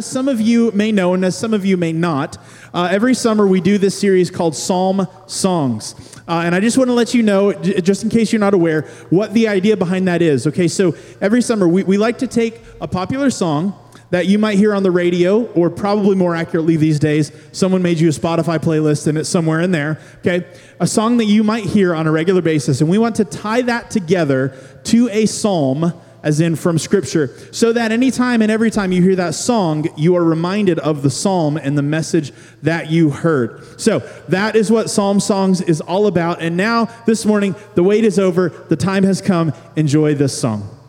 as some of you may know, and as some of you may not, uh, every summer we do this series called Psalm Songs. Uh, and I just want to let you know, just in case you're not aware, what the idea behind that is. Okay, so every summer we, we like to take a popular song that you might hear on the radio, or probably more accurately these days, someone made you a Spotify playlist and it's somewhere in there, okay? A song that you might hear on a regular basis. And we want to tie that together to a psalm as in from Scripture, so that anytime and every time you hear that song, you are reminded of the psalm and the message that you heard. So that is what Psalm Songs is all about. And now, this morning, the wait is over, the time has come. Enjoy this song.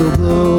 will blow.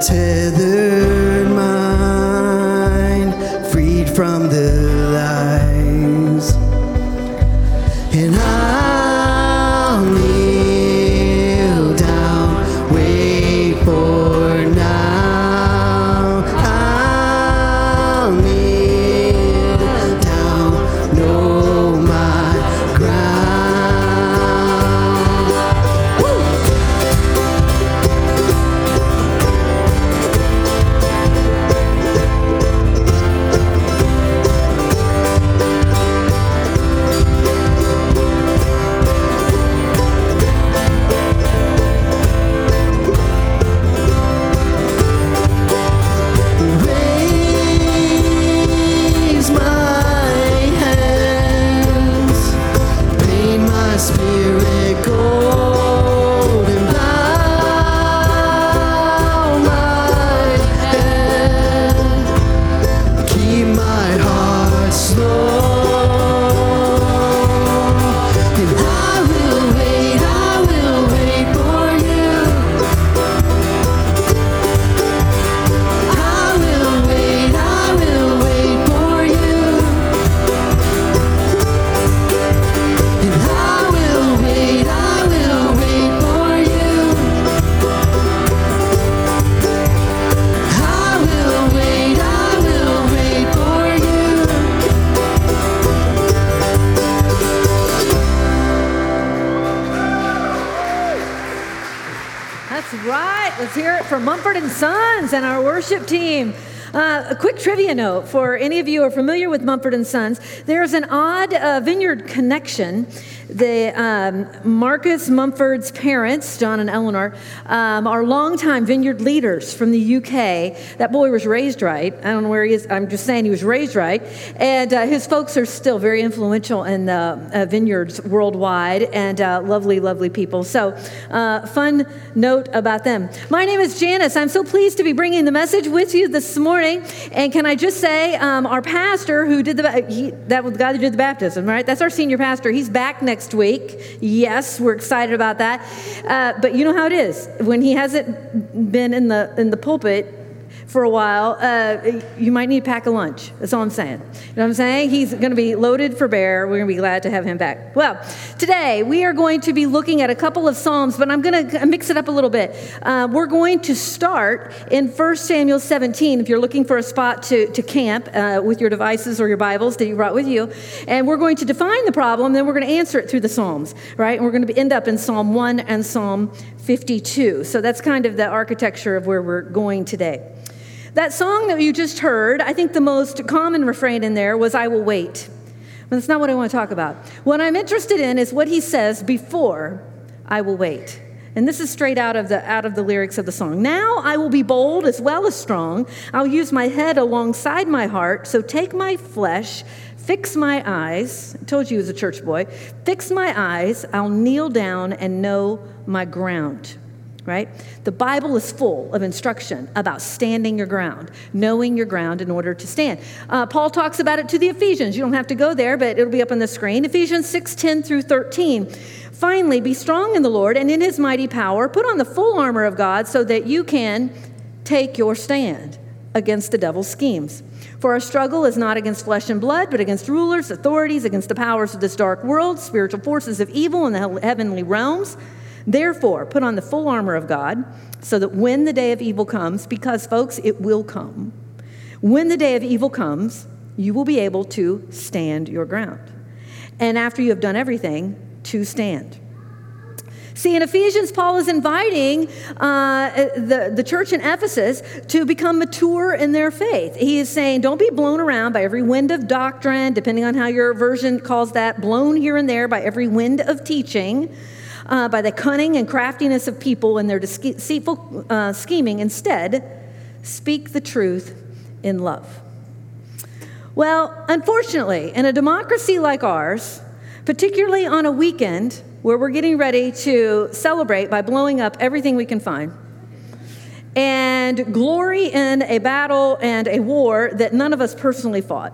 tip. Trivia note for any of you who are familiar with Mumford and Sons. There's an odd uh, vineyard connection the um, Marcus Mumford's parents, John and Eleanor, um, are longtime vineyard leaders from the UK. That boy was raised right. I don't know where he is. I'm just saying he was raised right. And uh, his folks are still very influential in the uh, vineyards worldwide and uh, lovely, lovely people. So, uh, fun note about them. My name is Janice. I'm so pleased to be bringing the message with you this morning. And can I just say, um, our pastor who did the, he, that was the guy who did the baptism, right? That's our senior pastor. He's back next next week. Yes, we're excited about that. Uh, but you know how it is when he hasn't been in the in the pulpit for a while, uh, you might need to pack a lunch. That's all I'm saying. You know what I'm saying? He's going to be loaded for bear. We're going to be glad to have him back. Well, today we are going to be looking at a couple of Psalms, but I'm going to mix it up a little bit. Uh, we're going to start in 1 Samuel 17, if you're looking for a spot to, to camp uh, with your devices or your Bibles that you brought with you. And we're going to define the problem, then we're going to answer it through the Psalms, right? And we're going to end up in Psalm 1 and Psalm 52. So that's kind of the architecture of where we're going today. That song that you just heard, I think the most common refrain in there was, I will wait. But that's not what I want to talk about. What I'm interested in is what he says before, I will wait. And this is straight out of the out of the lyrics of the song. Now I will be bold as well as strong. I'll use my head alongside my heart. So take my flesh, fix my eyes. I told you was a church boy. Fix my eyes. I'll kneel down and know my ground right? The Bible is full of instruction about standing your ground, knowing your ground in order to stand. Uh, Paul talks about it to the Ephesians. You don't have to go there, but it'll be up on the screen. Ephesians 6 10 through 13. Finally, be strong in the Lord and in his mighty power. Put on the full armor of God so that you can take your stand against the devil's schemes. For our struggle is not against flesh and blood, but against rulers, authorities, against the powers of this dark world, spiritual forces of evil in the heavenly realms. Therefore, put on the full armor of God so that when the day of evil comes, because, folks, it will come, when the day of evil comes, you will be able to stand your ground. And after you have done everything, to stand. See, in Ephesians, Paul is inviting uh, the, the church in Ephesus to become mature in their faith. He is saying, don't be blown around by every wind of doctrine, depending on how your version calls that, blown here and there by every wind of teaching uh, by the cunning and craftiness of people and their deceitful uh, scheming. Instead, speak the truth in love. Well, unfortunately, in a democracy like ours, particularly on a weekend where we're getting ready to celebrate by blowing up everything we can find, and glory in a battle and a war that none of us personally fought.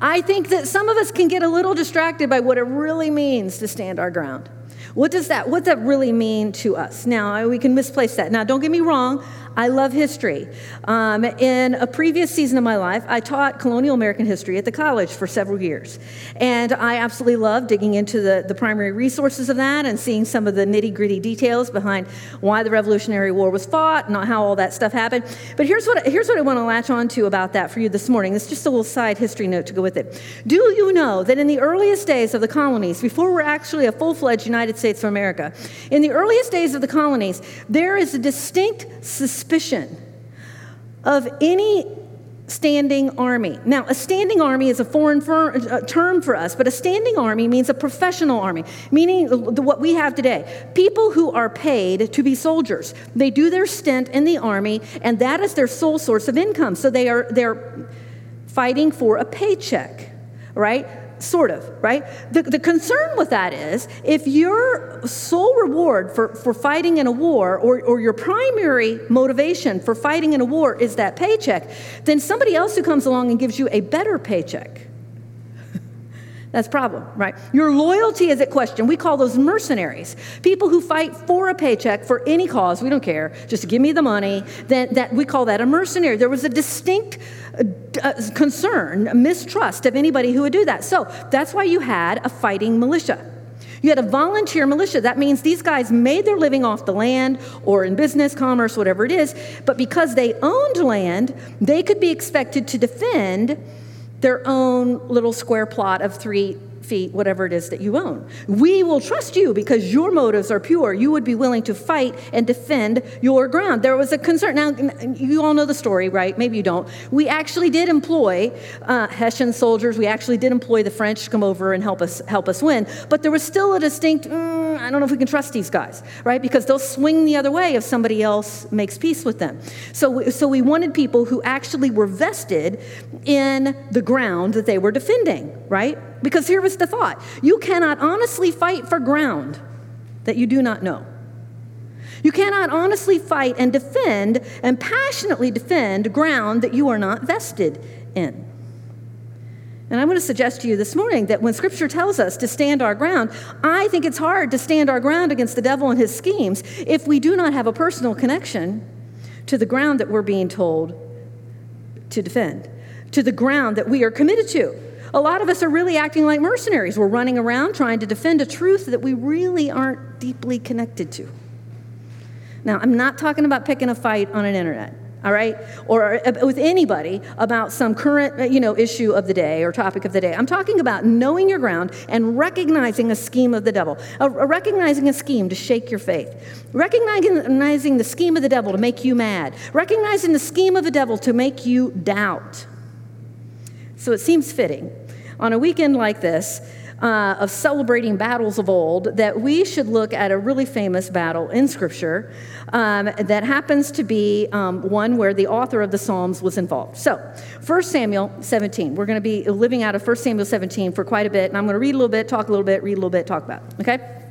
I think that some of us can get a little distracted by what it really means to stand our ground. What does that what does that really mean to us? Now we can misplace that. Now don't get me wrong, I love history. Um, in a previous season of my life, I taught colonial American history at the college for several years. And I absolutely love digging into the, the primary resources of that and seeing some of the nitty gritty details behind why the Revolutionary War was fought and how all that stuff happened. But here's what, here's what I want to latch on to about that for you this morning. It's just a little side history note to go with it. Do you know that in the earliest days of the colonies, before we're actually a full fledged United States of America, in the earliest days of the colonies, there is a distinct suspicion of any standing army. Now, a standing army is a foreign fir- uh, term for us, but a standing army means a professional army, meaning what we have today. People who are paid to be soldiers. They do their stint in the army, and that is their sole source of income. So they are they're fighting for a paycheck, right? Sort of, right? The, the concern with that is if your sole reward for, for fighting in a war or, or your primary motivation for fighting in a war is that paycheck, then somebody else who comes along and gives you a better paycheck. That's problem, right? Your loyalty is at question. We call those mercenaries. People who fight for a paycheck for any cause, we don't care, just give me the money. Then that we call that a mercenary. There was a distinct uh, concern, mistrust of anybody who would do that. So that's why you had a fighting militia. You had a volunteer militia. That means these guys made their living off the land or in business, commerce, whatever it is. But because they owned land, they could be expected to defend their own little square plot of three feet, whatever it is that you own. We will trust you because your motives are pure. You would be willing to fight and defend your ground. There was a concern. Now, you all know the story, right? Maybe you don't. We actually did employ uh, Hessian soldiers. We actually did employ the French to come over and help us help us win. But there was still a distinct. Mm, I don't know if we can trust these guys, right? Because they'll swing the other way if somebody else makes peace with them. So, so we wanted people who actually were vested in the ground that they were defending, right? Because here was the thought you cannot honestly fight for ground that you do not know. You cannot honestly fight and defend and passionately defend ground that you are not vested in. And I want to suggest to you this morning that when Scripture tells us to stand our ground, I think it's hard to stand our ground against the devil and his schemes if we do not have a personal connection to the ground that we're being told to defend, to the ground that we are committed to. A lot of us are really acting like mercenaries. We're running around trying to defend a truth that we really aren't deeply connected to. Now, I'm not talking about picking a fight on an internet all right or uh, with anybody about some current uh, you know issue of the day or topic of the day i'm talking about knowing your ground and recognizing a scheme of the devil uh, a recognizing a scheme to shake your faith recognizing the scheme of the devil to make you mad recognizing the scheme of the devil to make you doubt so it seems fitting on a weekend like this, uh, of celebrating battles of old, that we should look at a really famous battle in Scripture um, that happens to be um, one where the author of the Psalms was involved. So, 1 Samuel 17. We're going to be living out of 1 Samuel 17 for quite a bit, and I'm going to read a little bit, talk a little bit, read a little bit, talk about okay?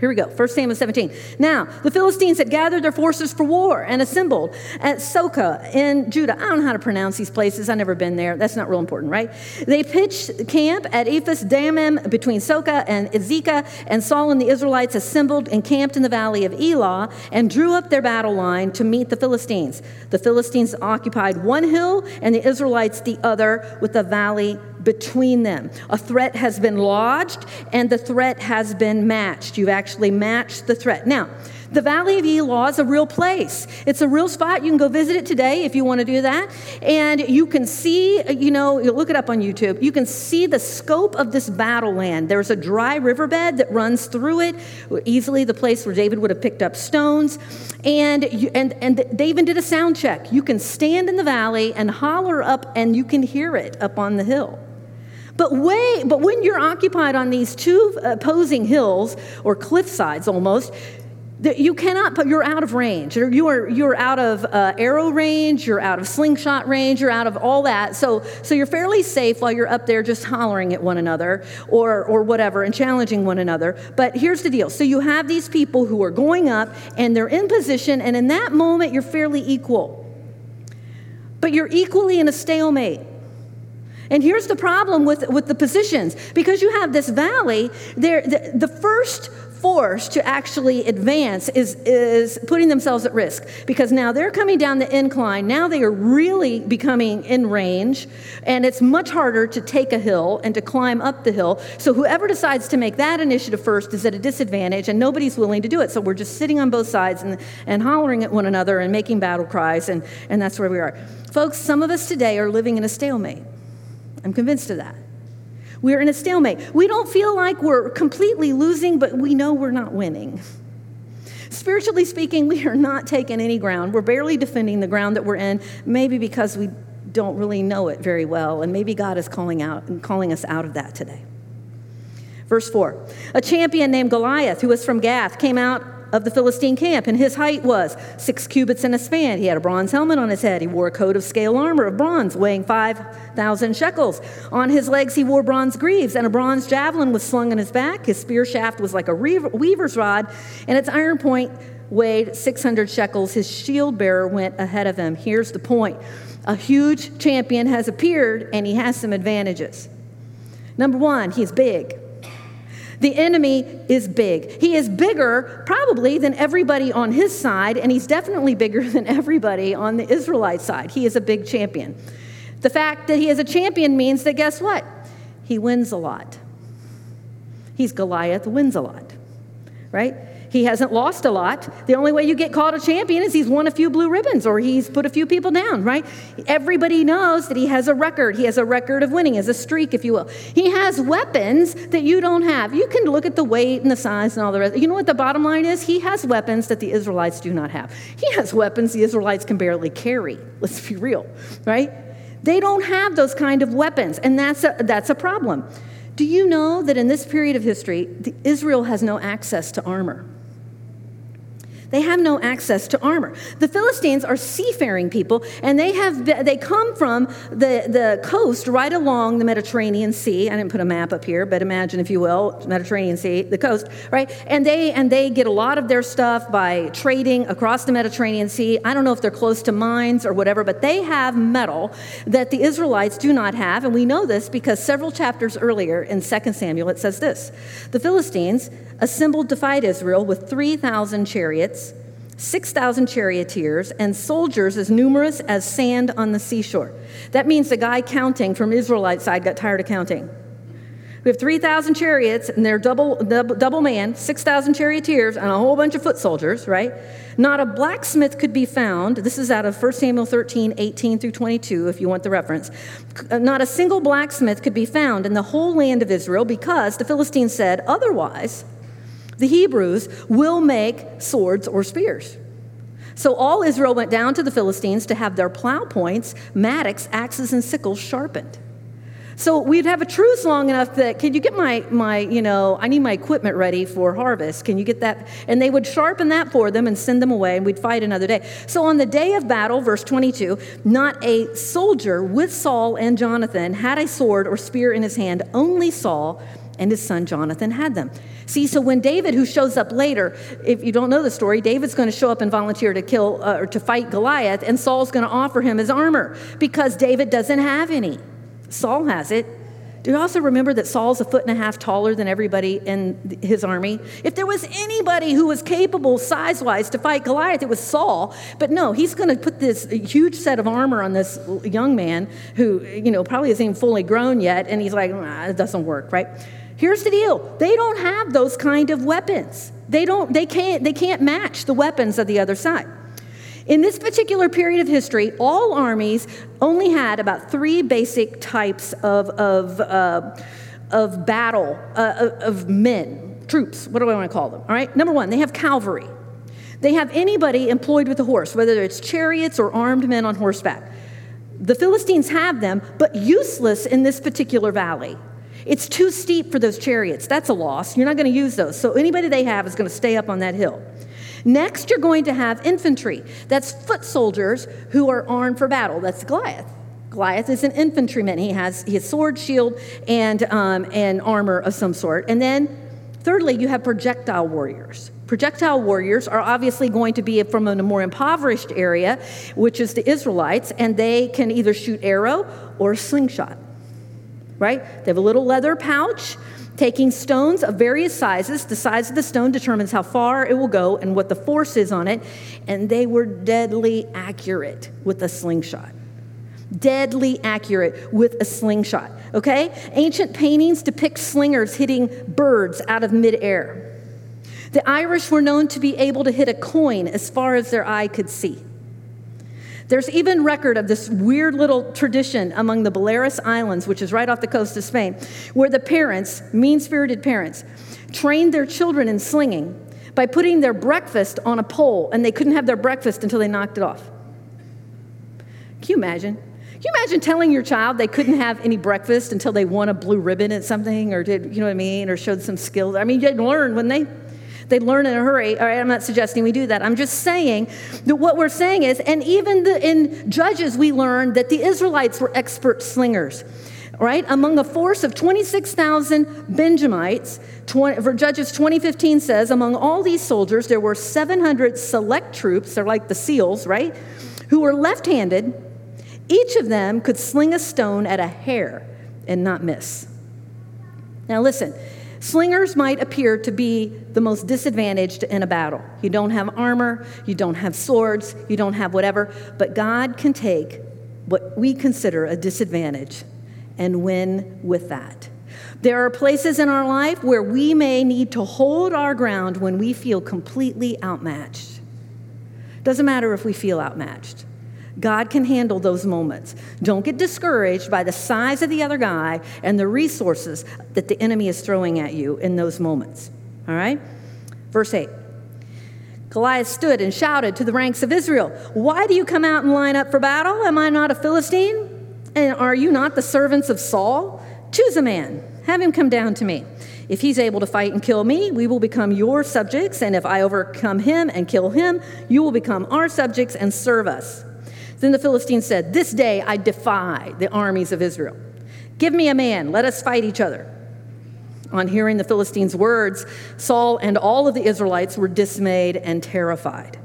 Here we go, 1 Samuel 17. Now, the Philistines had gathered their forces for war and assembled at Socoh in Judah. I don't know how to pronounce these places. I've never been there. That's not real important, right? They pitched camp at Ephes Dammim between Socoh and Azekah, and Saul and the Israelites assembled and camped in the valley of Elah and drew up their battle line to meet the Philistines. The Philistines occupied one hill and the Israelites the other with the valley between them. A threat has been lodged and the threat has been matched. You've actually matched the threat. Now, the Valley of Elah is a real place. It's a real spot. You can go visit it today if you want to do that. And you can see, you know, you look it up on YouTube. You can see the scope of this battle land. There's a dry riverbed that runs through it, easily the place where David would have picked up stones. And, you, and, and they even did a sound check. You can stand in the valley and holler up, and you can hear it up on the hill. But, way, but when you're occupied on these two opposing hills or cliff sides almost, you cannot put you're out of range. You are you're out of uh, arrow range you're out of slingshot range you're out of all that. So so you're fairly safe while you're up there just hollering at one another or or whatever and challenging one another. But here's the deal. So you have these people who are going up and they're in position and in that moment you're fairly equal. But you're equally in a stalemate and here's the problem with, with the positions because you have this valley, there, the, the first force to actually advance is, is putting themselves at risk because now they're coming down the incline. Now they are really becoming in range, and it's much harder to take a hill and to climb up the hill. So whoever decides to make that initiative first is at a disadvantage, and nobody's willing to do it. So we're just sitting on both sides and, and hollering at one another and making battle cries, and, and that's where we are. Folks, some of us today are living in a stalemate. I'm convinced of that. We're in a stalemate. We don't feel like we're completely losing, but we know we're not winning. Spiritually speaking, we are not taking any ground. We're barely defending the ground that we're in, maybe because we don't really know it very well, and maybe God is calling out and calling us out of that today. Verse 4 A champion named Goliath, who was from Gath, came out of the Philistine camp, and his height was six cubits and a span. He had a bronze helmet on his head. He wore a coat of scale armor of bronze, weighing 5,000 shekels. On his legs, he wore bronze greaves, and a bronze javelin was slung on his back. His spear shaft was like a weaver's rod, and its iron point weighed 600 shekels. His shield bearer went ahead of him. Here's the point a huge champion has appeared, and he has some advantages. Number one, he's big. The enemy is big. He is bigger, probably, than everybody on his side, and he's definitely bigger than everybody on the Israelite side. He is a big champion. The fact that he is a champion means that guess what? He wins a lot. He's Goliath, wins a lot, right? He hasn't lost a lot. The only way you get called a champion is he's won a few blue ribbons or he's put a few people down, right? Everybody knows that he has a record. He has a record of winning, as a streak, if you will. He has weapons that you don't have. You can look at the weight and the size and all the rest. You know what the bottom line is? He has weapons that the Israelites do not have. He has weapons the Israelites can barely carry. Let's be real, right? They don't have those kind of weapons, and that's a, that's a problem. Do you know that in this period of history, Israel has no access to armor? They have no access to armor. The Philistines are seafaring people, and they have they come from the, the coast right along the Mediterranean Sea. I didn't put a map up here, but imagine, if you will, Mediterranean Sea, the coast, right? And they and they get a lot of their stuff by trading across the Mediterranean Sea. I don't know if they're close to mines or whatever, but they have metal that the Israelites do not have, and we know this because several chapters earlier in 2 Samuel it says this: the Philistines assembled to fight Israel with 3,000 chariots, 6,000 charioteers, and soldiers as numerous as sand on the seashore. That means the guy counting from Israelite side got tired of counting. We have 3,000 chariots, and they're double, double, double man, 6,000 charioteers, and a whole bunch of foot soldiers, right? Not a blacksmith could be found. This is out of 1 Samuel 13, 18 through 22, if you want the reference. Uh, not a single blacksmith could be found in the whole land of Israel because the Philistines said, otherwise, the Hebrews will make swords or spears. So all Israel went down to the Philistines to have their plow points, mattocks, axes, and sickles sharpened. So we'd have a truce long enough that, can you get my, my, you know, I need my equipment ready for harvest. Can you get that? And they would sharpen that for them and send them away, and we'd fight another day. So on the day of battle, verse 22, not a soldier with Saul and Jonathan had a sword or spear in his hand, only Saul and his son Jonathan had them. See, so when David, who shows up later, if you don't know the story, David's going to show up and volunteer to kill uh, or to fight Goliath, and Saul's going to offer him his armor because David doesn't have any. Saul has it. Do you also remember that Saul's a foot and a half taller than everybody in his army? If there was anybody who was capable size wise to fight Goliath, it was Saul. But no, he's going to put this huge set of armor on this young man who, you know, probably isn't even fully grown yet. And he's like, nah, it doesn't work, right? Here's the deal. They don't have those kind of weapons. They don't they can't they can't match the weapons of the other side. In this particular period of history, all armies only had about three basic types of, of, uh, of battle, uh, of men, troops. What do I want to call them? All right. Number one, they have cavalry. They have anybody employed with a horse, whether it's chariots or armed men on horseback. The Philistines have them, but useless in this particular valley. It's too steep for those chariots. That's a loss. You're not going to use those. So anybody they have is going to stay up on that hill. Next, you're going to have infantry. That's foot soldiers who are armed for battle. That's Goliath. Goliath is an infantryman. He has, has sword, shield, and, um, and armor of some sort. And then, thirdly, you have projectile warriors. Projectile warriors are obviously going to be from a more impoverished area, which is the Israelites, and they can either shoot arrow or slingshot right? They have a little leather pouch taking stones of various sizes. The size of the stone determines how far it will go and what the force is on it. And they were deadly accurate with a slingshot. Deadly accurate with a slingshot, okay? Ancient paintings depict slingers hitting birds out of midair. The Irish were known to be able to hit a coin as far as their eye could see. There's even record of this weird little tradition among the Balearic Islands, which is right off the coast of Spain, where the parents, mean spirited parents, trained their children in slinging by putting their breakfast on a pole, and they couldn't have their breakfast until they knocked it off. Can you imagine? Can you imagine telling your child they couldn't have any breakfast until they won a blue ribbon at something or did, you know what I mean, or showed some skills? I mean, you'd learn, wouldn't they? They learn in a hurry. All right, I'm not suggesting we do that. I'm just saying that what we're saying is, and even the, in Judges, we learned that the Israelites were expert slingers. Right? Among a force of 26,000 Benjamites, 20, for Judges 2015 says, among all these soldiers, there were 700 select troops, they're like the SEALs, right? Who were left handed. Each of them could sling a stone at a hair and not miss. Now, listen, Slingers might appear to be the most disadvantaged in a battle. You don't have armor, you don't have swords, you don't have whatever, but God can take what we consider a disadvantage and win with that. There are places in our life where we may need to hold our ground when we feel completely outmatched. Doesn't matter if we feel outmatched. God can handle those moments. Don't get discouraged by the size of the other guy and the resources that the enemy is throwing at you in those moments. All right? Verse 8. Goliath stood and shouted to the ranks of Israel, Why do you come out and line up for battle? Am I not a Philistine? And are you not the servants of Saul? Choose a man have him come down to me. If he's able to fight and kill me, we will become your subjects, and if I overcome him and kill him, you will become our subjects and serve us. Then the Philistine said, This day I defy the armies of Israel. Give me a man, let us fight each other. On hearing the Philistines' words, Saul and all of the Israelites were dismayed and terrified.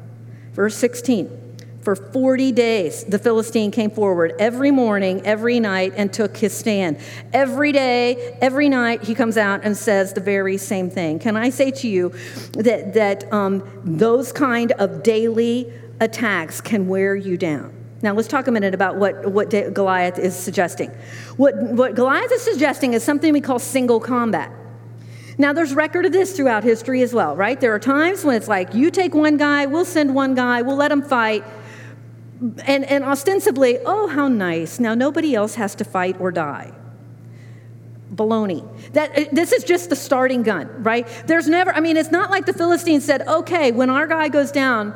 Verse 16. For 40 days, the Philistine came forward every morning, every night, and took his stand. Every day, every night, he comes out and says the very same thing. Can I say to you that, that um, those kind of daily attacks can wear you down? Now, let's talk a minute about what, what Goliath is suggesting. What, what Goliath is suggesting is something we call single combat. Now, there's record of this throughout history as well, right? There are times when it's like, you take one guy, we'll send one guy, we'll let him fight, and, and ostensibly, oh, how nice. Now nobody else has to fight or die. Baloney. That, uh, this is just the starting gun, right? There's never, I mean, it's not like the Philistines said, okay, when our guy goes down,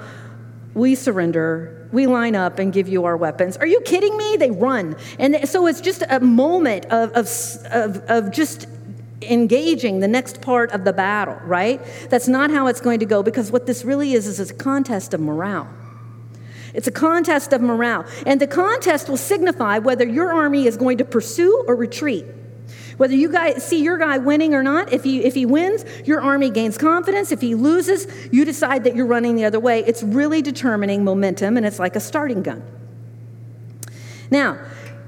we surrender, we line up and give you our weapons. Are you kidding me? They run. And so it's just a moment of, of, of, of just engaging the next part of the battle, right? That's not how it's going to go because what this really is is a contest of morale. It's a contest of morale. And the contest will signify whether your army is going to pursue or retreat. Whether you guys see your guy winning or not, if he, if he wins, your army gains confidence. If he loses, you decide that you're running the other way. It's really determining momentum, and it's like a starting gun. Now,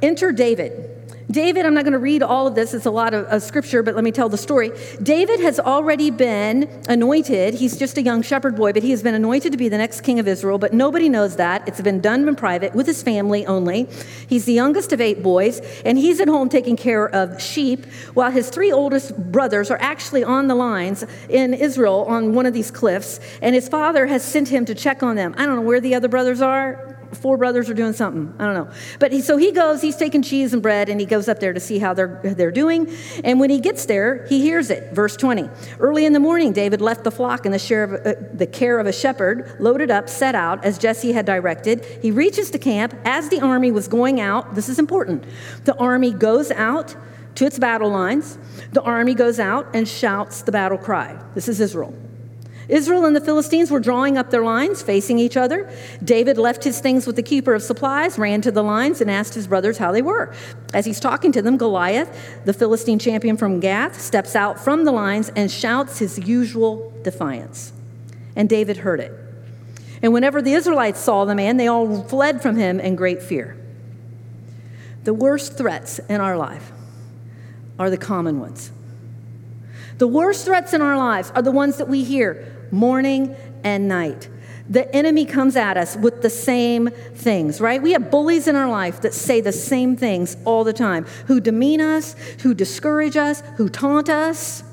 enter David. David, I'm not going to read all of this, it's a lot of, of, scripture, but let me tell the story. David has already been anointed. He's just a young shepherd boy, but he has been anointed to be the next king of Israel, but nobody knows that. It's been done in private with his family only. He's the youngest of eight boys, and he's at home taking care of sheep while his three oldest brothers are actually on the lines in Israel on one of these cliffs, and his father has sent him to check on them. I don't know where the other brothers are four brothers are doing something. I don't know. But he, so he goes, he's taking cheese and bread, and he goes up there to see how they're, they're doing. And when he gets there, he hears it. Verse 20. Early in the morning, David left the flock in the, share of, uh, the care of a shepherd, loaded up, set out as Jesse had directed. He reaches the camp as the army was going out. This is important. The army goes out to its battle lines. The army goes out and shouts the battle cry. This is Israel. Israel and the Philistines were drawing up their lines, facing each other. David left his things with the keeper of supplies, ran to the lines, and asked his brothers how they were. As he's talking to them, Goliath, the Philistine champion from Gath, steps out from the lines and shouts his usual defiance. And David heard it. And whenever the Israelites saw the man, they all fled from him in great fear. The worst threats in our life are the common ones. The worst threats in our lives are the ones that we hear morning and night. The enemy comes at us with the same things, right? We have bullies in our life that say the same things all the time, who demean us, who discourage us, who taunt us.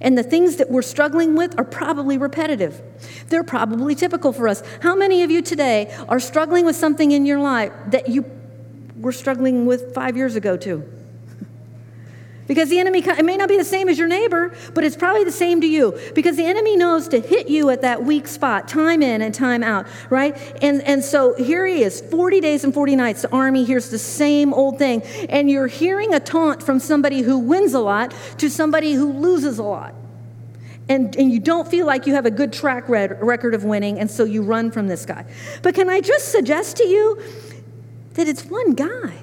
And the things that we're struggling with are probably repetitive. They're probably typical for us. How many of you today are struggling with something in your life that you were struggling with five years ago, too? Because the enemy, it may not be the same as your neighbor, but it's probably the same to you. Because the enemy knows to hit you at that weak spot, time in and time out, right? And, and so here he is, 40 days and 40 nights. The army hears the same old thing. And you're hearing a taunt from somebody who wins a lot to somebody who loses a lot. And, and you don't feel like you have a good track record of winning, and so you run from this guy. But can I just suggest to you that it's one guy?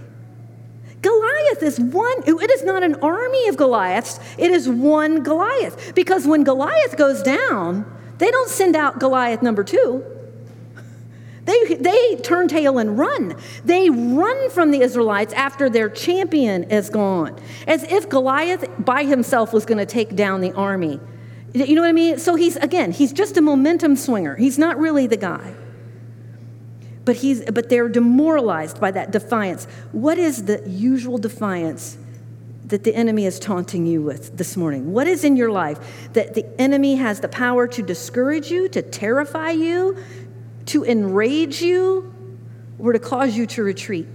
Goliath is one, it is not an army of Goliaths, it is one Goliath. Because when Goliath goes down, they don't send out Goliath number two. They, they turn tail and run. They run from the Israelites after their champion is gone, as if Goliath by himself was going to take down the army. You know what I mean? So he's, again, he's just a momentum swinger. He's not really the guy but, he's, but they're demoralized by that defiance. What is the usual defiance that the enemy is taunting you with this morning? What is in your life that the enemy has the power to discourage you, to terrify you, to enrage you, or to cause you to retreat?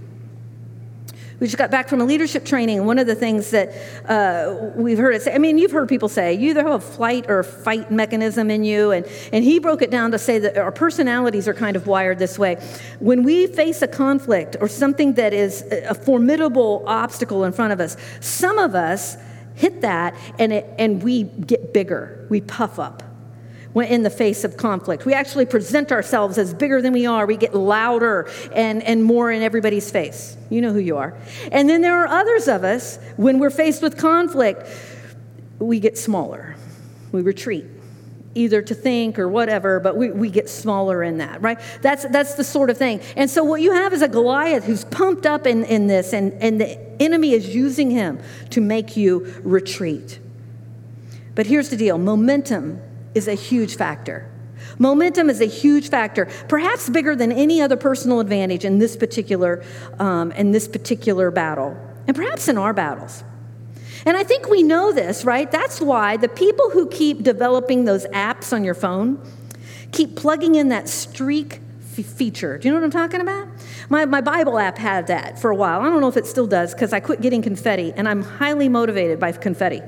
We just got back from a leadership training, one of the things that uh, we've heard it say, I mean, you've heard people say, you either have a flight or fight mechanism in you, and, and he broke it down to say that our personalities are kind of wired this way. When we face a conflict or something that is a formidable obstacle in front of us, some of us hit that and, it, and we get bigger, we puff up in the face of conflict. We actually present ourselves as bigger than we are. We get louder and, and more in everybody's face. You know who you are. And then there are others of us, when we're faced with conflict, we get smaller. We retreat, either to think or whatever, but we, we get smaller in that, right? That's, that's the sort of thing. And so what you have is a Goliath who's pumped up in, in this, and, and the enemy is using him to make you retreat. But here's the deal momentum is a huge factor. Momentum is a huge factor, perhaps bigger than any other personal advantage in this particular, um, in this particular battle, and perhaps in our battles. And I think we know this, right? That's why the people who keep developing those apps on your phone keep plugging in that streak f- feature. Do you know what I'm talking about? My, my Bible app had that for a while. I don't know if it still does because I quit getting confetti, and I'm highly motivated by confetti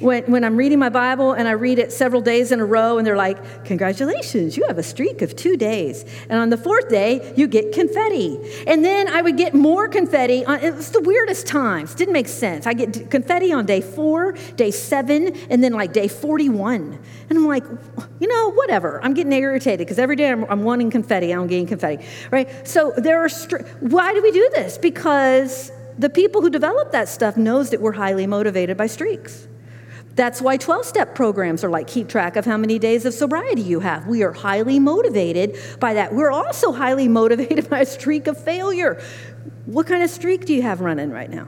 when, when I'm reading my Bible and I read it several days in a row, and they're like, Congratulations, you have a streak of two days. And on the fourth day, you get confetti. And then I would get more confetti. On, it was the weirdest times. Didn't make sense. I get confetti on day four, day seven, and then like day 41. And I'm like, You know, whatever. I'm getting irritated because every day I'm, I'm, wanting confetti, I'm getting confetti, right? So there are, stri- why do we do this? Because the people who develop that stuff knows that we're highly motivated by streaks. That's why 12 step programs are like keep track of how many days of sobriety you have. We are highly motivated by that. We're also highly motivated by a streak of failure. What kind of streak do you have running right now?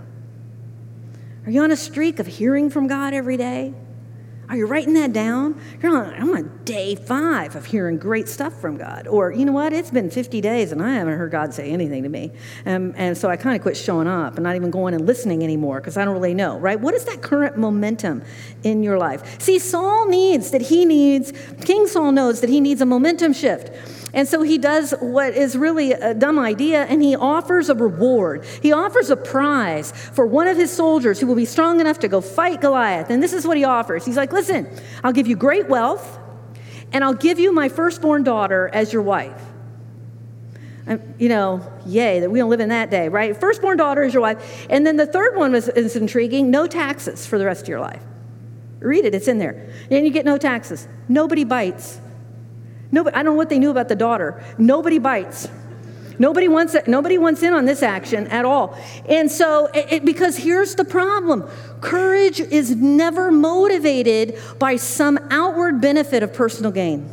Are you on a streak of hearing from God every day? Are you writing that down? You're on, I'm on day five of hearing great stuff from God. Or, you know what? It's been 50 days and I haven't heard God say anything to me. Um, and so I kind of quit showing up and not even going and listening anymore because I don't really know, right? What is that current momentum in your life? See, Saul needs that he needs, King Saul knows that he needs a momentum shift. And so he does what is really a dumb idea, and he offers a reward. He offers a prize for one of his soldiers who will be strong enough to go fight Goliath. And this is what he offers He's like, Listen, I'll give you great wealth, and I'll give you my firstborn daughter as your wife. And, you know, yay, that we don't live in that day, right? Firstborn daughter is your wife. And then the third one is, is intriguing no taxes for the rest of your life. Read it, it's in there. And you get no taxes. Nobody bites. Nobody, I don't know what they knew about the daughter. Nobody bites. Nobody wants nobody wants in on this action at all. And so, it, because here's the problem courage is never motivated by some outward benefit of personal gain.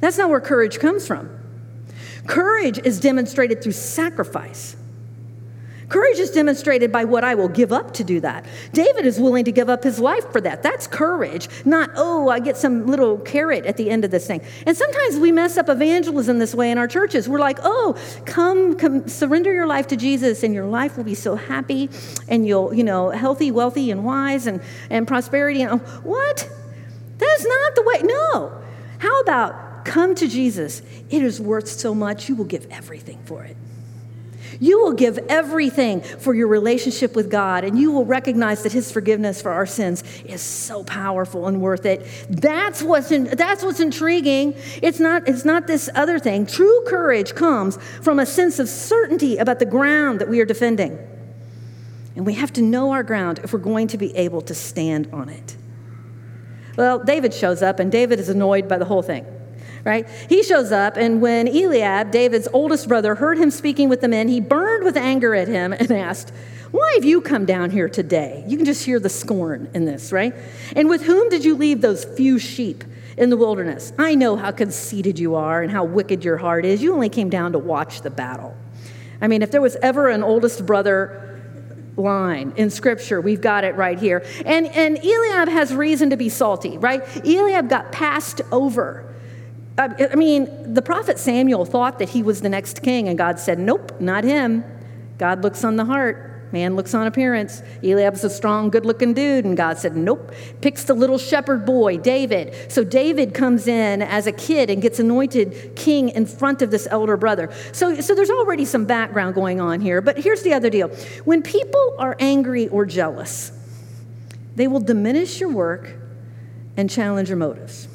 That's not where courage comes from. Courage is demonstrated through sacrifice. Courage is demonstrated by what I will give up to do that. David is willing to give up his life for that. That's courage, not, oh, I get some little carrot at the end of this thing. And sometimes we mess up evangelism this way in our churches. We're like, oh, come, come surrender your life to Jesus and your life will be so happy and you'll, you know, healthy, wealthy, and wise and, and prosperity. And oh, what? That's not the way. No. How about come to Jesus? It is worth so much, you will give everything for it. You will give everything for your relationship with God, and you will recognize that His forgiveness for our sins is so powerful and worth it. That's what's, in, that's what's intriguing. It's not, it's not this other thing. True courage comes from a sense of certainty about the ground that we are defending. And we have to know our ground if we're going to be able to stand on it. Well, David shows up, and David is annoyed by the whole thing right? He shows up, and when Eliab, David's oldest brother, heard him speaking with the men, he burned with anger at him and asked, Why have you come down here today? You can just hear the scorn in this, right? And with whom did you leave those few sheep? in the wilderness. I know how conceited you are and how wicked your heart is. You only came down to watch the battle. I mean, if there was ever an oldest brother line in scripture, we've got it right here. And, and Eliab has reason to be salty, right? Eliab got passed over. I mean, the prophet Samuel thought that he was the next king, and God said, Nope, not him. God looks on the heart. Man looks on appearance. Eliab's a strong, good looking dude. And God said, Nope. Picks the little shepherd boy, David. So David comes in as a kid and gets anointed king in front of this elder brother. So, so there's already some background going on here. But here's the other deal when people are angry or jealous, they will diminish your work and challenge your motives.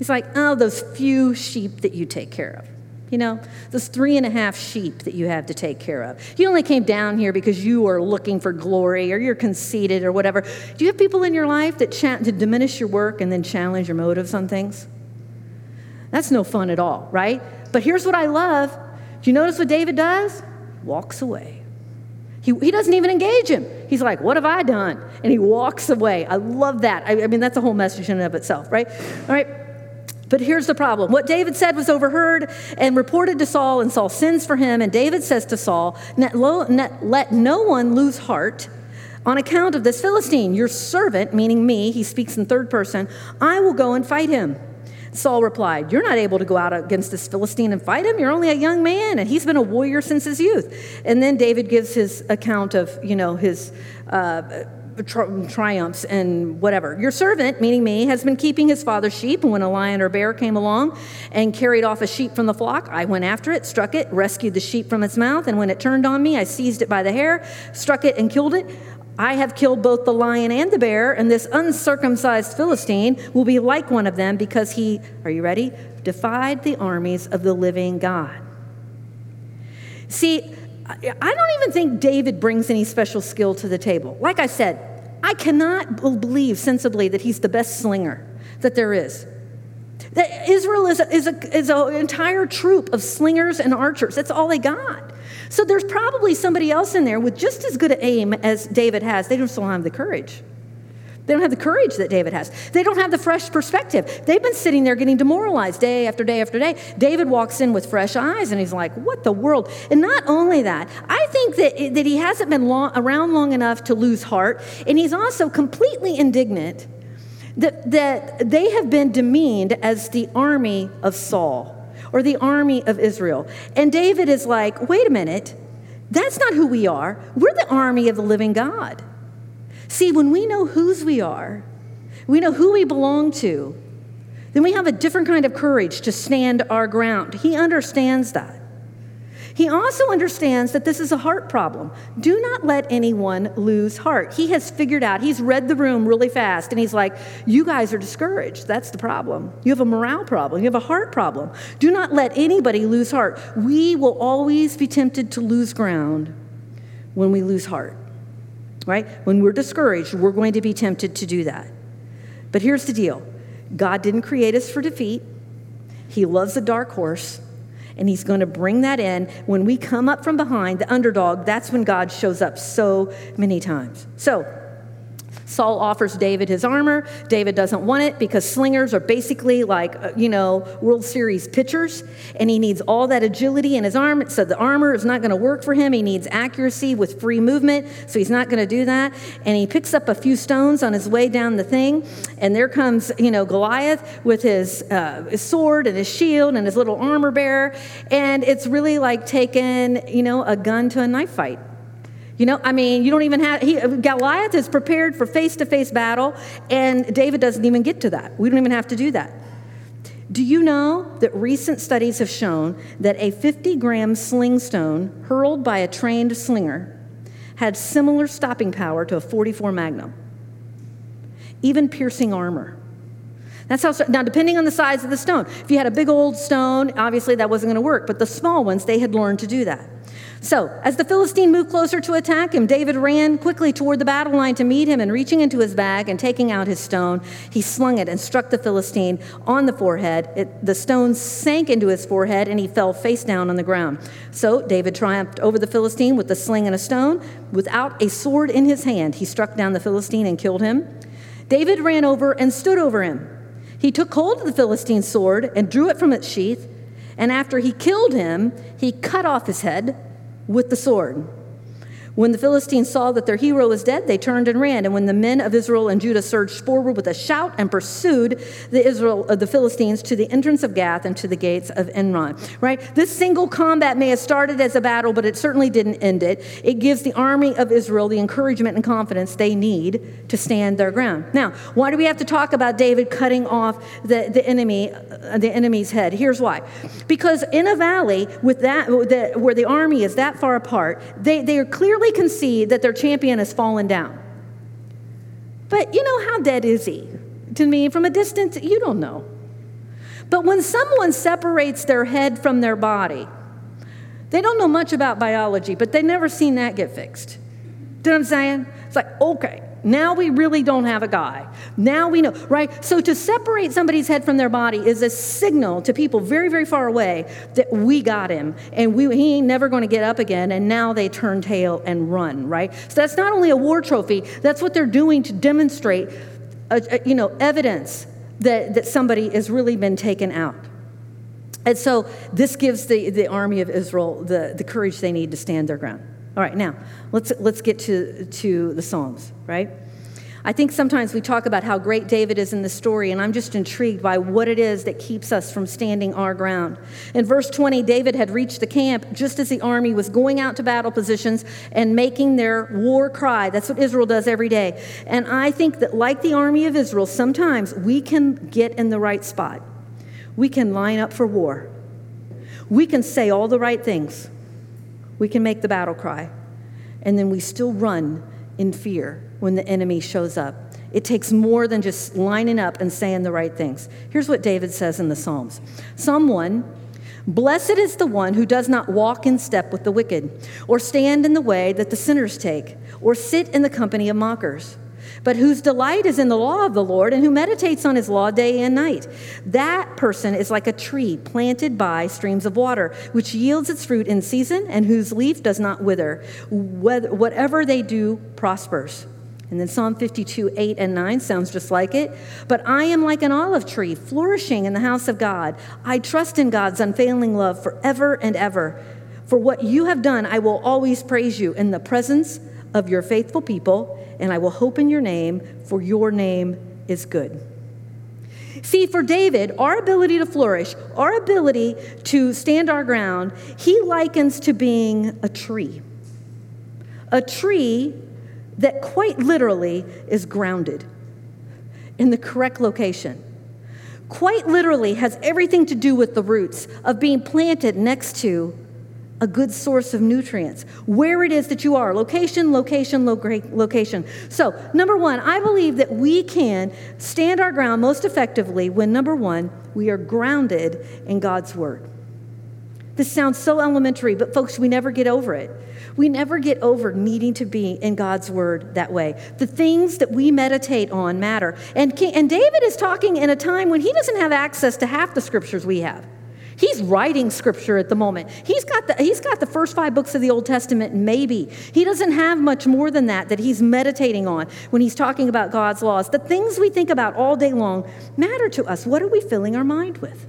It's like, oh, those few sheep that you take care of. You know, those three and a half sheep that you have to take care of. You only came down here because you are looking for glory or you're conceited or whatever. Do you have people in your life that cha- to diminish your work and then challenge your motives on things? That's no fun at all, right? But here's what I love. Do you notice what David does? Walks away. He, he doesn't even engage him. He's like, What have I done? And he walks away. I love that. I, I mean, that's a whole message in and of itself, right? All right. But here's the problem. What David said was overheard and reported to Saul, and Saul sends for him. And David says to Saul, Let no one lose heart on account of this Philistine. Your servant, meaning me, he speaks in third person, I will go and fight him. Saul replied, You're not able to go out against this Philistine and fight him. You're only a young man, and he's been a warrior since his youth. And then David gives his account of, you know, his. Uh, tri- triumphs and whatever. Your servant, meaning me, has been keeping his father's sheep, and when a lion or bear came along and carried off a sheep from the flock, I went after it, struck it, rescued the sheep from its mouth, and when it turned on me, I seized it by the hair, struck it, and killed it. I have killed both the lion and the bear, and this uncircumcised Philistine will be like one of them because he, are you ready? Defied the armies of the living God. See, I don't even think David brings any special skill to the table. Like I said, I cannot believe sensibly that he's the best slinger that there is. That Israel is, is, a, is an entire troop of slingers and archers. That's all they got. So there's probably somebody else in there with just as good an aim as David has. They just don't have the courage. They don't have the courage that David has. They don't have the fresh perspective. They've been sitting there getting demoralized day after day after day. David walks in with fresh eyes and he's like, What the world? And not only that, I think that, that he hasn't been long, around long enough to lose heart. And he's also completely indignant that, that they have been demeaned as the army of Saul or the army of Israel. And David is like, Wait a minute. That's not who we are. We're the army of the living God. See, when we know whose we are, we know who we belong to, then we have a different kind of courage to stand our ground. He understands that. He also understands that this is a heart problem. Do not let anyone lose heart. He has figured out, he's read the room really fast, and he's like, You guys are discouraged. That's the problem. You have a morale problem, you have a heart problem. Do not let anybody lose heart. We will always be tempted to lose ground when we lose heart right? When we're discouraged, we're going to be tempted to do that. But here's the deal God didn't create us for defeat, He loves a dark horse. And he's going to bring that in. When we come up from behind, the underdog, that's when God shows up so many times. So, Saul offers David his armor. David doesn't want it because slingers are basically like, uh, you know, World Series pitchers, and he needs all that agility in his arm. So the armor is not going to work for him. He needs accuracy with free movement, so he's not going to do that. And he picks up a few stones on his way down the thing, and there comes, you know, Goliath with his, uh, his sword and his shield and his little armor bearer, and it's really like taking, you know, a gun to a knife fight. You know, I mean, you don't even have, he, Goliath is prepared for face to face battle, and David doesn't even get to that. We don't even have to do that. Do you know that recent studies have shown that a 50 gram sling stone hurled by a trained slinger had similar stopping power to a 44 Magnum, even piercing armor? That's how, now, depending on the size of the stone, if you had a big old stone, obviously that wasn't going to work, but the small ones, they had learned to do that. So, as the Philistine moved closer to attack him, David ran quickly toward the battle line to meet him, and reaching into his bag and taking out his stone, he slung it and struck the Philistine on the forehead. It, the stone sank into his forehead, and he fell face down on the ground. So, David triumphed over the Philistine with a sling and a stone. Without a sword in his hand, he struck down the Philistine and killed him. David ran over and stood over him. He took hold of the Philistine's sword and drew it from its sheath. And after he killed him, he cut off his head with the sword. When the Philistines saw that their hero was dead, they turned and ran. And when the men of Israel and Judah surged forward with a shout and pursued the Israel, uh, the Philistines to the entrance of Gath and to the gates of Ekron. Right? This single combat may have started as a battle, but it certainly didn't end it. It gives the army of Israel the encouragement and confidence they need to stand their ground. Now, why do we have to talk about David cutting off the, the enemy, uh, the enemy's head? Here's why. Because in a valley with that, where the army is that far apart, they, they are clearly concede that their champion has fallen down. But you know, how dead is he? To me, from a distance, you don't know. But when someone separates their head from their body, they don't know much about biology, but they've never seen that get fixed. Do you know what I'm saying? It's like, okay, now we really don't have a guy. Now we know, right? So to separate somebody's head from their body is a signal to people very, very far away that we got him and we, he ain't never going to get up again. And now they turn tail and run, right? So that's not only a war trophy, that's what they're doing to demonstrate, a, uh, a, uh, you know, evidence that, that somebody has really been taken out. And so this gives the, the army of Israel the, the courage they need to stand their ground. All right, now let's, let's get to, to the Psalms, right? I think sometimes we talk about how great David is in the story, and I'm just intrigued by what it is that keeps us from standing our ground. In verse 20, David had reached the camp just as the army was going out to battle positions and making their war cry. That's what Israel does every day. And I think that, like the army of Israel, sometimes we can get in the right spot. We can line up for war. We can say all the right things we can make the battle cry, and then we still run in fear when the enemy shows up. It takes more than just lining up and saying the right things. Here's what David says in the Psalms Psalm 1 Blessed is the one who does not walk in step with the wicked, or stand in the way that the sinners take, or sit in the company of mockers but whose delight is in the law of the Lord and who meditates on his law day and night. That person is like a tree planted by streams of water, which yields its fruit in season and whose leaf does not wither. Whatever they do prospers. And then Psalm 52, 8 and 9 sounds just like it. But I am like an olive tree flourishing in the house of God. I trust in God's unfailing love forever and ever. For what you have done, I will always praise you in the presence of your faithful people and I will hope in your name, for your name is good. See, for David, our ability to flourish, our ability to stand our ground, he likens to being a tree. A tree that quite literally is grounded in the correct location. Quite literally has everything to do with the roots of being planted next to a good source of nutrients. Where it is that you are location, location, location. So, number one, I believe that we can stand our ground most effectively when, number one, we are grounded in God's Word. This sounds so elementary, but folks, we never get over it. We never get over needing to be in God's word that way. The things that we meditate on matter. And, King, and David is talking in a time when he doesn't have access to half the scriptures we have. He's writing scripture at the moment. He's got the, he's got the first five books of the Old Testament, maybe. He doesn't have much more than that that he's meditating on when he's talking about God's laws. The things we think about all day long matter to us. What are we filling our mind with?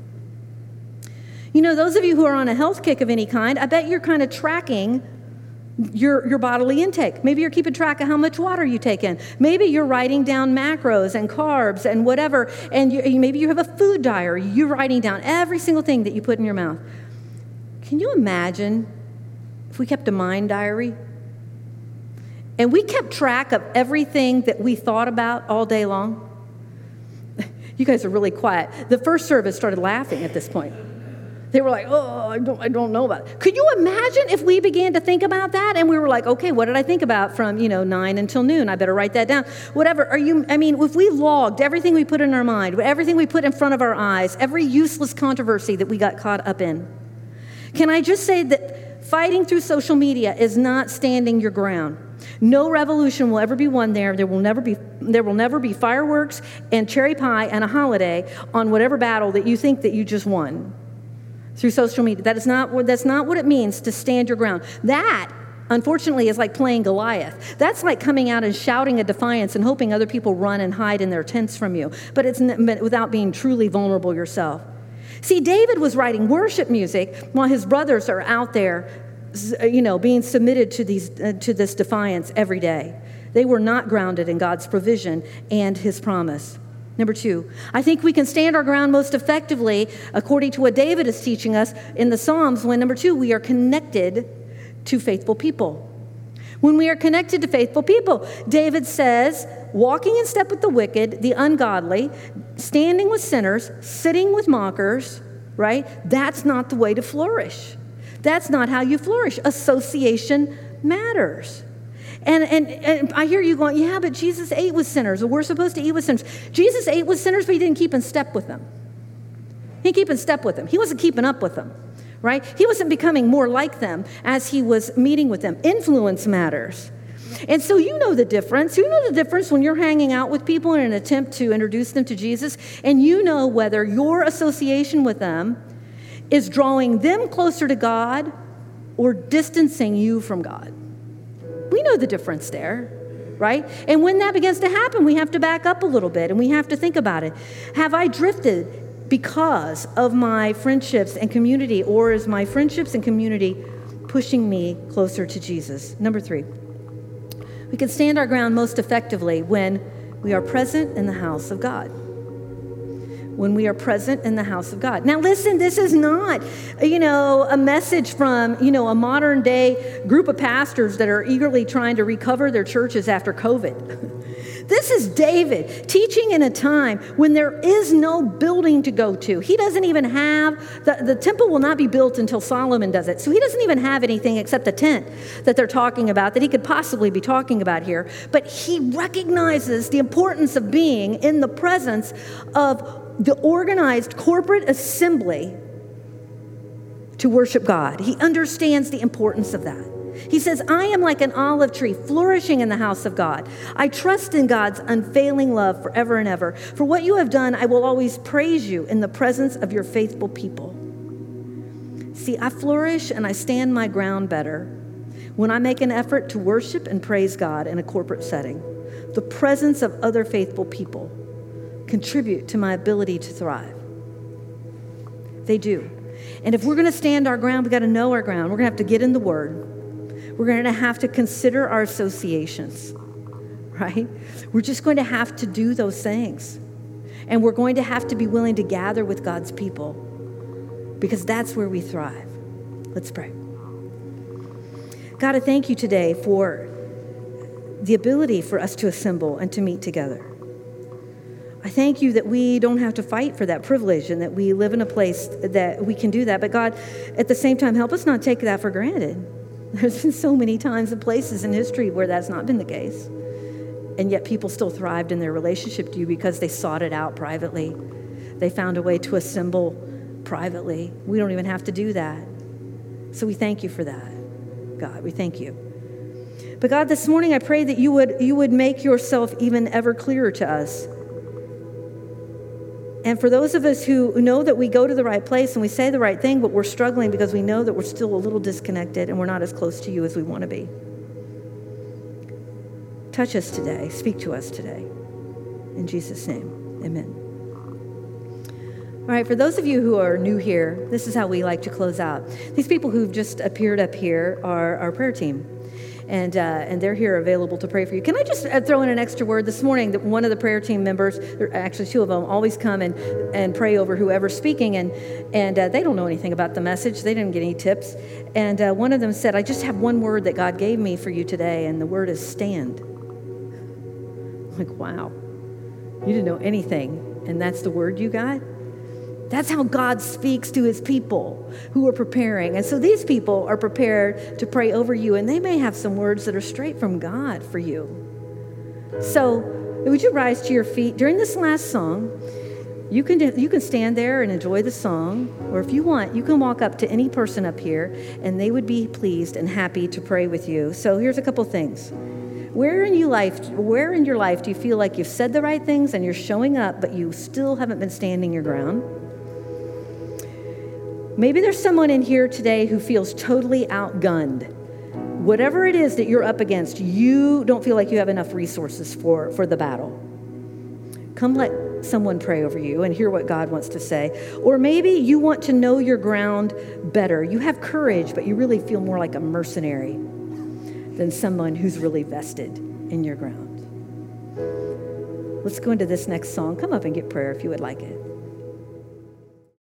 You know, those of you who are on a health kick of any kind, I bet you're kind of tracking your, your bodily intake. Maybe you're keeping track of how much water you take in. Maybe you're writing down macros and carbs and whatever. And you, maybe you have a food diary. You're writing down every single thing that you put in your mouth. Can you imagine if we kept a mind diary? And we kept track of everything that we thought about all day long? You guys are really quiet. The first service started laughing at this point. They were like, oh, I don't, I don't know about it. Could you imagine if we began to think about that and we were like, okay, what did I think about from, you know, nine until noon? I better write that down. Whatever. Are you, I mean, if we logged everything we put in our mind, everything we put in front of our eyes, every useless controversy that we got caught up in, can I just say that fighting through social media is not standing your ground? No revolution will ever be won there. There will never be there will never be fireworks and cherry pie and a holiday on whatever battle that you think that you just won through social media. That is not, what, that's not what it means to stand your ground. That, unfortunately, is like playing Goliath. That's like coming out and shouting a defiance and hoping other people run and hide in their tents from you, but it's without being truly vulnerable yourself. See, David was writing worship music while his brothers are out there you know, being submitted to, these, uh, to this defiance every day. They were not grounded in God's provision and his promise. Number two, I think we can stand our ground most effectively according to what David is teaching us in the Psalms when, number two, we are connected to faithful people. When we are connected to faithful people, David says, walking in step with the wicked, the ungodly, standing with sinners, sitting with mockers, right? That's not the way to flourish. That's not how you flourish. Association matters. And, and, and I hear you going, yeah, but Jesus ate with sinners, we're supposed to eat with sinners. Jesus ate with sinners, but he didn't keep in step with them. He didn't keep in step with them. He wasn't keeping up with them, right? He wasn't becoming more like them as he was meeting with them. Influence matters. And so you know the difference. You know the difference when you're hanging out with people in an attempt to introduce them to Jesus, and you know whether your association with them is drawing them closer to God or distancing you from God. We know the difference there, right? And when that begins to happen, we have to back up a little bit and we have to think about it. Have I drifted because of my friendships and community, or is my friendships and community pushing me closer to Jesus? Number three, we can stand our ground most effectively when we are present in the house of God when we are present in the house of God. Now, listen, this is not, you know, a message from, you know, a modern day group of pastors that are eagerly trying to recover their churches after COVID. This is David teaching in a time when there is no building to go to. He doesn't even have, the, the temple will not be built until Solomon does it. So he doesn't even have anything except a tent that they're talking about that he could possibly be talking about here. But he recognizes the importance of being in the presence of the organized corporate assembly to worship God. He understands the importance of that. He says, I am like an olive tree flourishing in the house of God. I trust in God's unfailing love forever and ever. For what you have done, I will always praise you in the presence of your faithful people. See, I flourish and I stand my ground better when I make an effort to worship and praise God in a corporate setting, the presence of other faithful people contribute to my ability to thrive. They do. And if we're going to stand our ground, we've got to know our ground. We're going to have to get in the Word. We're going to have to consider our associations, right? We're just going to have to do those things. And we're going to have to be willing to gather with God's people because that's where we thrive. Let's pray. God, I thank you today for the ability for us to assemble and to meet together. I thank you that we don't have to fight for that privilege and that we live in a place that we can do that. But God, at the same time, help us not take that for granted. There's been so many times and places in history where that's not been the case. And yet people still thrived in their relationship to you because they sought it out privately. They found a way to assemble privately. We don't even have to do that. So we thank you for that. God, we thank you. But God, this morning I pray that you would you would make yourself even ever clearer to us. And for those of us who know that we go to the right place and we say the right thing, but we're struggling because we know that we're still a little disconnected and we're not as close to you as we want to be. Touch us today. Speak to us today. In Jesus' name, amen. All right, for those of you who are new here, this is how we like to close out. These people who've just appeared up here are our prayer team and, uh, and they're here available to pray for you. Can I just uh, throw in an extra word? This morning, that one of the prayer team members, actually two of them, always come and, and pray over whoever's speaking, and, and uh, they don't know anything about the message. They didn't get any tips. And uh, one of them said, I just have one word that God gave me for you today, and the word is stand. I'm like, wow, you didn't know anything, and that's the word you got? That's how God speaks to his people who are preparing. And so these people are prepared to pray over you, and they may have some words that are straight from God for you. So, would you rise to your feet during this last song? You can, you can stand there and enjoy the song, or if you want, you can walk up to any person up here and they would be pleased and happy to pray with you. So, here's a couple things. Where in your life, where in your life do you feel like you've said the right things and you're showing up, but you still haven't been standing your ground? Maybe there's someone in here today who feels totally outgunned. Whatever it is that you're up against, you don't feel like you have enough resources for, for the battle. Come let someone pray over you and hear what God wants to say. Or maybe you want to know your ground better. You have courage, but you really feel more like a mercenary than someone who's really vested in your ground. Let's go into this next song. Come up and get prayer if you would like it.